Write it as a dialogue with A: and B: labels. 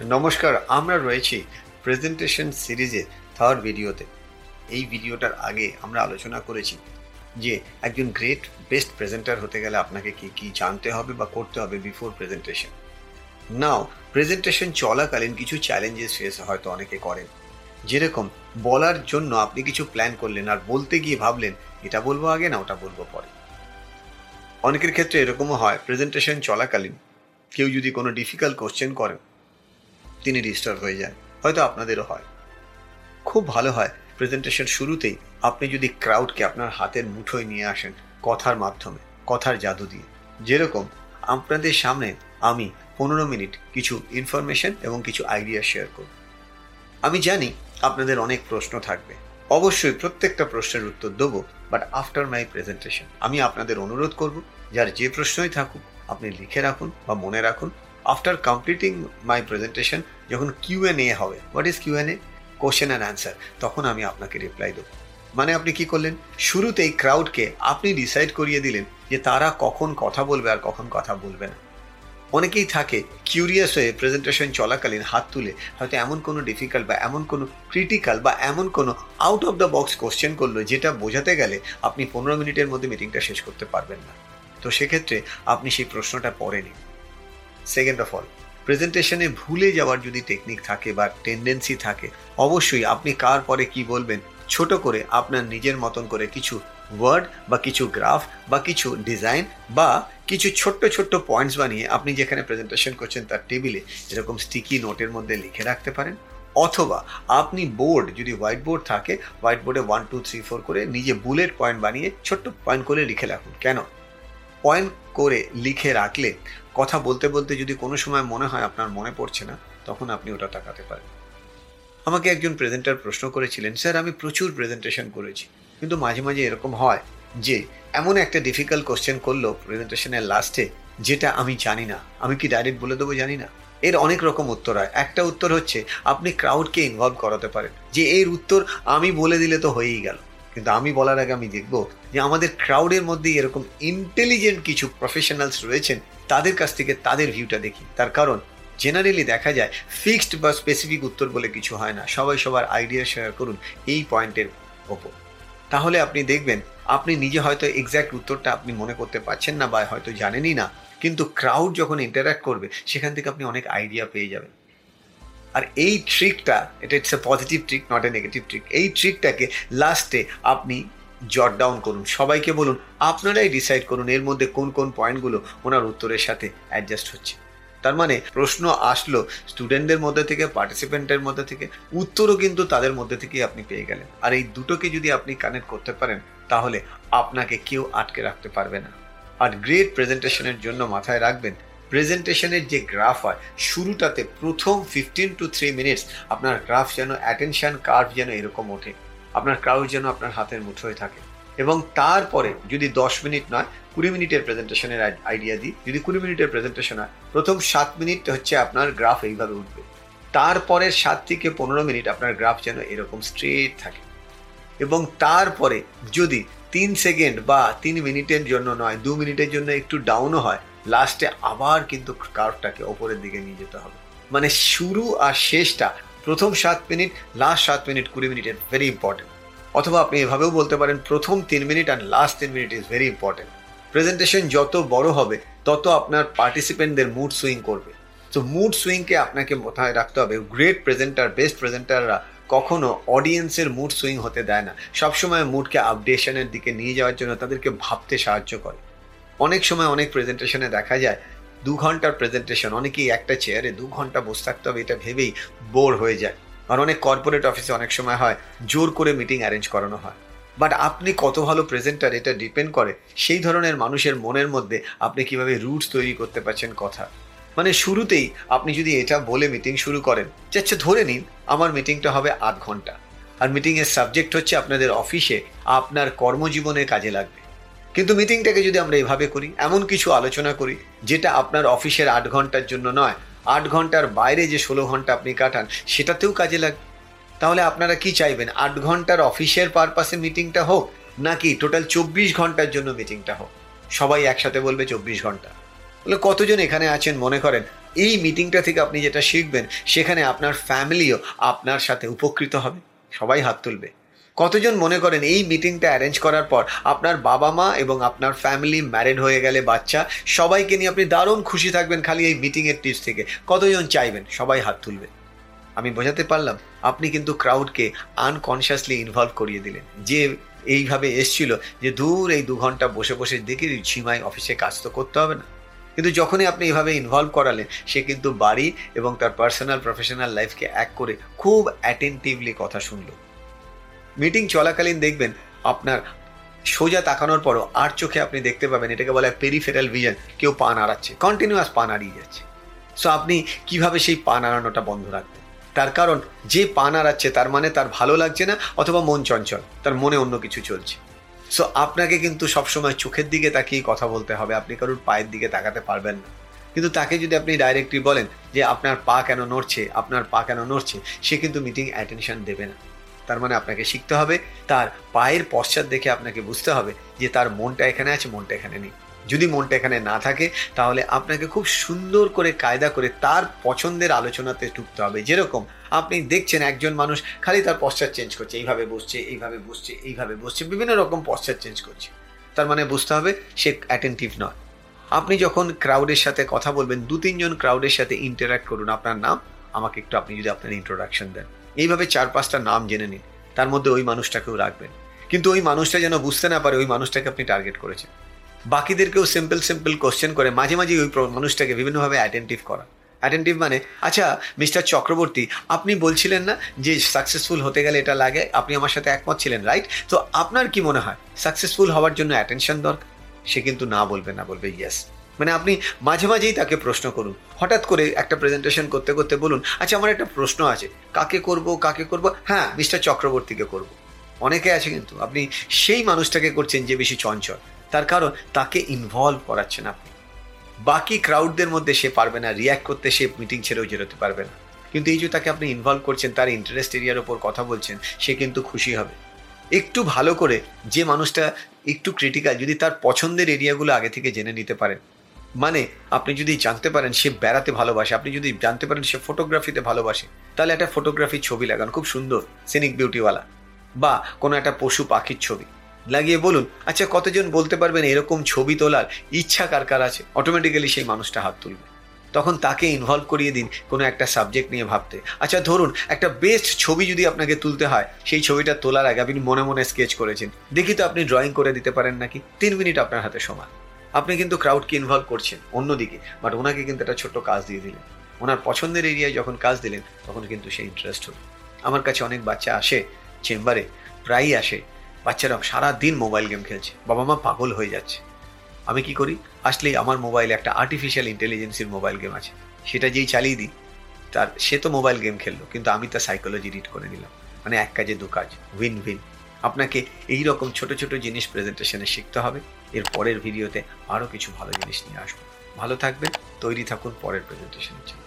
A: নমস্কার, আমরা রয়েছি প্রেজেন্টেশন সিরিজে থার্ড ভিডিওতে এই ভিডিওটার আগে আমরা আলোচনা করেছি যে একজন গ্রেট বেস্ট প্রেজেন্টার হতে গেলে আপনাকে কি কি জানতে হবে বা করতে হবে বিফোর প্রেজেন্টেশন নাও প্রেজেন্টেশন চলাকালীন কিছু চ্যালেঞ্জেস ফেস হয়তো অনেকে করেন। যেরকম, বলার জন্য আপনি কিছু প্ল্যান করলেন আর বলতে গিয়ে ভাবলেন, এটা বলব আগে না ওটা বলব পরে? অনেকের ক্ষেত্রে এরকমও হয় প্রেজেন্টেশন চলাকালীন কেউ যদি কোনো ডিফিকাল্ট কোশ্চেন করেন তিনি ডিস্টার্ব হয়ে যান। হয়তো আপনাদেরও হয়। খুব ভালো হয়। প্রেজেন্টেশন শুরুতেই আপনি যদি ক্রাউডকে আপনার হাতের মুঠোয় নিয়ে আসেন কথার মাধ্যমে, কথার জাদু দিয়ে। যেরকম আপনাদের সামনে আমি পনেরো মিনিট কিছু ইনফরমেশন এবং কিছু আইডিয়া শেয়ার করব। আমি জানি আপনাদের অনেক প্রশ্ন থাকবে। অবশ্যই প্রত্যেকটা প্রশ্নের উত্তর দেবো বাট আফটার মাই প্রেজেন্টেশন আমি আপনাদের অনুরোধ করব, যার যে প্রশ্নই থাকুক, আপনি লিখে রাখুন বা মনে রাখুন আফটার কমপ্লিটিং মাই প্রেজেন্টেশন যখন কিউ এন এ হবে what is Q and A question and answer তখন আমি আপনাকে রিপ্লাই দেবো। মানে আপনি কি করলেন? শুরুতেই ক্রাউডকে আপনি ডিসাইড করিয়ে দিলেন যে তারা কখন কথা বলবে আর কখন কথা বলবে না। অনেকেই থাকে কিউরিয়াস হয়ে প্রেজেন্টেশন চলাকালীন হাত তুলে হয়তো এমন কোনো ডিফিকাল্ট বা এমন কোনো ক্রিটিক্যাল বা এমন কোনো out of the box question করল যেটা বোঝাতে গেলে আপনি পনেরো মিনিটের মধ্যে মিটিংটা শেষ করতে পারবেন না। তো সেক্ষেত্রে আপনি সেই প্রশ্নটা পরে নিন সেকেন্ড অফ অল প্রেজেন্টেশনে ভুলে যাওয়ার যদি টেকনিক থাকে বা টেন্ডেন্সি থাকে, অবশ্যই আপনি কার পরে কি বলবেন, ছোট করে আপনার নিজের মতন করে কিছু ওয়ার্ড বা কিছু গ্রাফ বা কিছু ডিজাইন বা কিছু ছোট্ট ছোট্ট পয়েন্টস বানিয়ে আপনি যেখানে প্রেজেন্টেশন করছেন তার টেবিলে এরকম স্টিকি নোটের মধ্যে লিখে রাখতে পারেন। অথবা আপনি বোর্ড যদি হোয়াইট বোর্ড থাকে হোয়াইট বোর্ডে ওয়ান টু থ্রি ফোর করে নিজে বুলেট পয়েন্ট বানিয়ে ছোট্ট পয়েন্ট করে লিখে রাখুন। কেন? পয়েন্ট করে লিখে রাখলে, কথা বলতে বলতে যদি কোনো সময় মনে হয় আপনার মনে পড়ছে না, তখন আপনি ওটা তাকাতে পারেন। আমাকে একজন প্রেজেন্টার প্রশ্ন করেছিলেন, স্যার, আমি প্রচুর প্রেজেন্টেশন করেছি, কিন্তু মাঝে মাঝে এরকম হয় যে, এমন একটা ডিফিকাল্ট কোশ্চেন করল প্রেজেন্টেশনের লাস্টে যেটা আমি জানি না। আমি কি ডাইরেক্ট বলে দেবো জানি না? এর অনেক রকম উত্তর হয়। একটা উত্তর হচ্ছে, আপনি ক্রাউডকে ইনভলভ করাতে পারেন। যে, এর উত্তর আমি বলে দিলে তো হয়েই গেল। কিন্তু আমি বলার আগে আমি দেখব যে আমাদের ক্রাউডের মধ্যে এরকম ইন্টেলিজেন্ট কিছু প্রফেশনালস রয়েছেন, তাদের কাছ থেকে তাদের ভিউটা দেখি। তার কারণ জেনারেলি দেখা যায় ফিক্সড বা স্পেসিফিক উত্তর বলে কিছু হয় না। সবাই সবার আইডিয়া শেয়ার করুন এই পয়েন্টের ওপর। তাহলে আপনি দেখবেন, আপনি নিজে হয়তো এক্স্যাক্ট উত্তরটা আপনি মনে করতে পারছেন না বা হয়তো জানেনই না, কিন্তু ক্রাউড যখন ইন্টারাক্ট করবে, সেখান থেকে আপনি অনেক আইডিয়া পেয়ে যাবেন। আর এই ট্রিকটা এটা it's a positive trick not a negative trick এই ট্রিকটাকে লাস্টে আপনি জট ডাউন করুন। সবাইকে বলুন, আপনারাই ডিসাইড করুন এর মধ্যে কোন কোন পয়েন্টগুলো ওনার উত্তরের সাথে অ্যাডজাস্ট হচ্ছে। তার মানে প্রশ্ন আসলো স্টুডেন্টদের মধ্যে থেকে পার্টিসিপেন্টের মধ্যে থেকে, উত্তরও কিন্তু তাদের মধ্যে থেকেই আপনি পেয়ে গেলেন। আর এই দুটোকে যদি আপনি কানেক্ট করতে পারেন, তাহলে আপনাকে কেউ আটকে রাখতে পারবে না। আর গ্রেট প্রেজেন্টেশনের জন্য মাথায় রাখবেন প্রেজেন্টেশনের যে গ্রাফ হয়, শুরুটাতে প্রথম ফিফটিন টু থ্রি মিনিটস আপনার গ্রাফ যেন অ্যাটেনশান কার্ভ যেন এরকম ওঠে। আপনার ক্রাউড যেন আপনার হাতের মুঠোয় থাকে। এবং তারপরে যদি দশ মিনিট নয়, কুড়ি মিনিটের প্রেজেন্টেশনের আইডিয়া দিই। যদি কুড়ি মিনিটের প্রেজেন্টেশন হয়, প্রথম সাত মিনিট হচ্ছে আপনার গ্রাফ এইভাবে উঠবে। তারপরে সাত থেকে পনেরো মিনিট আপনার গ্রাফ যেন এরকম স্ট্রেট থাকে। এবং তারপরে যদি তিন সেকেন্ড বা তিন মিনিটের জন্য নয়, দু মিনিটের জন্য একটু ডাউনও হয় লাস্টে আবার কিন্তু কার্ভটাকে ওপরের দিকে নিয়ে যেতে হবে। মানে শুরু আর শেষটা, প্রথম সাত মিনিট লাস্ট সাত মিনিট, কুড়ি মিনিটের ভেরি ইম্পর্টেন্ট অথবা আপনি এভাবেও বলতে পারেন, প্রথম তিন মিনিট আর লাস্ট তিন minute is very important presentation যত বড় হবে, তত আপনার পার্টিসিপেন্টদের মুড সুইং করবে। তো মুড সুইংকে আপনাকে মাথায় রাখতে হবে। গ্রেট প্রেজেন্টার বেস্ট প্রেজেন্টাররা কখনো অডিয়েন্সের মুড সুইং হতে দেয় না। সবসময় মুডকে আপডেশনের দিকে নিয়ে যাওয়ার জন্য তাদেরকে ভাবতে সাহায্য করে। অনেক সময় অনেক প্রেজেন্টেশনে দেখা যায়, দু ঘণ্টার প্রেজেন্টেশন অনেকেই একটা চেয়ারে দু ঘণ্টা বসে থাকতে হবে, এটা ভেবেই বোর হয়ে যায়। আর অনেক কর্পোরেট অফিসে অনেক সময় হয়, জোর করে মিটিং অ্যারেঞ্জ করানো হয়। বাট আপনি কত ভালো প্রেজেন্টার এটা ডিপেন্ড করে সেই ধরনের মানুষের মনের মধ্যে আপনি কীভাবে রুটস তৈরি করতে পারছেন কথা। মানে শুরুতেই আপনি যদি এটা বলে মিটিং শুরু করেন, যে আচ্ছা ধরে নিন, আমার মিটিংটা হবে আধ ঘণ্টা। আর মিটিংয়ের সাবজেক্ট হচ্ছে আপনাদের অফিসে আপনার কর্মজীবনে কাজে লাগবে। কিন্তু মিটিংটাকে যদি আমরা এভাবে করি, এমন কিছু আলোচনা করি, যেটা আপনার অফিসের আট ঘণ্টার জন্য নয়, আট ঘণ্টার বাইরে যে ষোলো ঘণ্টা আপনি কাটান, সেটাতেও কাজে লাগবে তাহলে আপনারা কি চাইবেন? আট ঘণ্টার অফিসের পারপাসে মিটিংটা হোক, নাকি টোটাল চব্বিশ ঘণ্টার জন্য মিটিংটা হোক? সবাই একসাথে বলবে চব্বিশ ঘণ্টা। বলে কতজন এখানে আছেন মনে করেন? এই মিটিংটা থেকে আপনি যেটা শিখবেন, সেখানে আপনার ফ্যামিলিও আপনার সাথে উপকৃত হবে। সবাই হাত তুলবে। কতজন মনে করেন এই মিটিংটা অ্যারেঞ্জ করার পর আপনার বাবা মা এবং আপনার ফ্যামিলি ম্যারেড হয়ে গেলে বাচ্চা, সবাইকে নিয়ে আপনি দারুণ খুশি থাকবেন খালি এই মিটিংয়ের টিপস থেকে। কতজন চাইবেন? সবাই হাত তুলবে। আমি বোঝাতে পারলাম, আপনি কিন্তু ক্রাউডকে আনকনসিয়াসলি ইনভলভ করিয়ে দিলেন। যে এইভাবে এসছিল যে দূর এই দু ঘণ্টা বসে বসে দেখি ঝিমাই অফিসে কাজ তো করতে হবে না। কিন্তু যখনই আপনি এইভাবে ইনভলভ করালেন, সে কিন্তু বাড়ি এবং তার পার্সোনাল প্রফেশনাল লাইফকে এক করে খুব অ্যাটেন্টিভলি কথা শুনলো। মিটিং চলাকালীন দেখবেন, আপনার সোজা তাকানোর পরও আর চোখে আপনি দেখতে পাবেন, এটাকে বলা হয় পেরিফেরাল ভিজন কেউ পা নাড়াচ্ছে কন্টিনিউয়াস পা নাড়িয়ে যাচ্ছে। সো আপনি কীভাবে সেই পা নাড়ানোটা বন্ধ রাখবেন? তার কারণ, যে পা নাড়াচ্ছে, তার মানে তার ভালো লাগছে না, অথবা মন চঞ্চল, তার মনে অন্য কিছু চলছে। সো আপনাকে কিন্তু সবসময় চোখের দিকে তাকিয়ে কথা বলতে হবে, আপনি কারোর পায়ের দিকে তাকাতে পারবেন না। কিন্তু তাকে যদি আপনি ডাইরেক্টলি বলেন যে, আপনার পা কেন নড়ছে, আপনার পা কেন নড়ছে, সে কিন্তু মিটিং অ্যাটেনশন দেবে না। তার মানে আপনাকে শিখতে হবে। তার পায়ের পশ্চাৎ দেখে আপনাকে বুঝতে হবে যে তার মনটা এখানে আছে, মনটা এখানে নেই। যদি মনটা এখানে না থাকে, তাহলে আপনাকে খুব সুন্দর করে কায়দা করে তার পছন্দের আলোচনাতে ঢুকতে হবে। যেরকম আপনি দেখছেন একজন মানুষ খালি তার পশ্চাৎ চেঞ্জ করছে, এইভাবে বসছে এইভাবে বসছে এইভাবে বসছে, বিভিন্ন রকম পশ্চাৎ চেঞ্জ করছে। তার মানে বুঝতে হবে সে অ্যাটেন্টিভ নয়। আপনি যখন ক্রাউডের সাথে কথা বলবেন দু তিনজন ক্রাউডের সাথে ইন্টারাক্ট করুন। আপনার নাম, আমাকে একটু আপনি যদি আপনার ইন্ট্রোডাকশন দেন। এইভাবে চার পাঁচটা নাম জেনে নিন। তার মধ্যে ওই মানুষটাকেও রাখবেন। কিন্তু ওই মানুষটা যেন বুঝতে না পারে ওই মানুষটাকে আপনি টার্গেট করেছেন। বাকিদেরকেও সিম্পল সিম্পল কোশ্চেন করে মাঝে মাঝে ওই মানুষটাকে বিভিন্নভাবে অ্যাটেন্টিভ করা। অ্যাটেন্টিভ মানে আচ্ছা মিস্টার চক্রবর্তী, আপনি বলছিলেন না যে সাকসেসফুল হতে গেলে এটা লাগে? আপনি আমার সাথে একমত ছিলেন রাইট তো আপনার কি মনে হয়? সাকসেসফুল হওয়ার জন্য অ্যাটেনশন দরকার? সে কিন্তু না বলবে না বলবে ইয়েস মানে আপনি মাঝে মাঝেই তাকে প্রশ্ন করুন। হঠাৎ করে একটা প্রেজেন্টেশন করতে করতে বলুন আচ্ছা আমার একটা প্রশ্ন আছে। কাকে করব কাকে করব? হ্যাঁ মিস্টার চক্রবর্তীকে করব। অনেকে আছে কিন্তু, আপনি সেই মানুষটাকে করছেন যে বেশি চঞ্চল। তার কারণ তাকে ইনভলভ করাচ্ছেন আপনি। বাকি ক্রাউডদের মধ্যে সে পারবে না রিয়াক্ট করতে সে মিটিং ছেড়েও যেতে পারবে না। কিন্তু এই যে তাকে আপনি ইনভলভ করছেন, তার ইন্টারেস্ট এরিয়ার ওপর কথা বলছেন, সে কিন্তু খুশি হবে। একটু ভালো করে যে মানুষটা একটু ক্রিটিক্যাল যদি তার পছন্দের এরিয়াগুলো আগে থেকে জেনে নিতে পারেন মানে আপনি যদি জানতে পারেন সে বেড়াতে ভালোবাসে, আপনি যদি জানতে পারেন সে ফটোগ্রাফিতে ভালোবাসে, তাহলে একটা ফটোগ্রাফির ছবি লাগান, খুব সুন্দর সিনিক বিউটিওয়ালা বা কোনো একটা পশু পাখির ছবি। লাগিয়ে বলুন আচ্ছা কতজন বলতে পারবেন এরকম ছবি তোলার ইচ্ছা কার কার আছে? অটোমেটিক্যালি সেই মানুষটা হাত তুলবে। তখন তাকে ইনভলভ করিয়ে দিন কোনো একটা সাবজেক্ট নিয়ে ভাবতে। আচ্ছা ধরুন, একটা বেস্ট ছবি যদি আপনাকে তুলতে হয়, সেই ছবিটা তোলার আগে আপনি মনে মনে স্কেচ করেছেন। দেখি তো আপনি ড্রয়িং করে দিতে পারেন নাকি? তিন মিনিট আপনার হাতে সময়। আপনি কিন্তু ক্রাউডকে ইনভলভ করছেন অন্যদিকে বাট ওনাকে কিন্তু একটা ছোট্ট কাজ দিয়ে দিলেন। ওনার পছন্দের এরিয়ায় যখন কাজ দিলেন, তখন কিন্তু সে ইন্টারেস্ট হল। আমার কাছে অনেক বাচ্চা আসে চেম্বারে প্রায়ই আসে। বাচ্চারা সারা দিন মোবাইল গেম খেলছে। বাবা মা পাগল হয়ে যাচ্ছে। আমি কি করি? আসলেই আমার মোবাইলে একটা আর্টিফিশিয়াল ইন্টেলিজেন্সির মোবাইল গেম আছে। সেটা যেই চালিয়ে দিই, তার, সে তো মোবাইল গেম খেললো, কিন্তু আমি তার সাইকোলজি রিড করে নিলাম। মানে এক কাজে দু কাজ উইন উইন আপনাকে এই রকম ছোট ছোট জিনিস প্রেজেন্টেশনে শিখতে হবে। এর পরের ভিডিওতে আরও কিছু ভালো জিনিস নিয়ে আসব। ভালো থাকবেন, তৈরি থাকুন পরের প্রেজেন্টেশনের জন্য।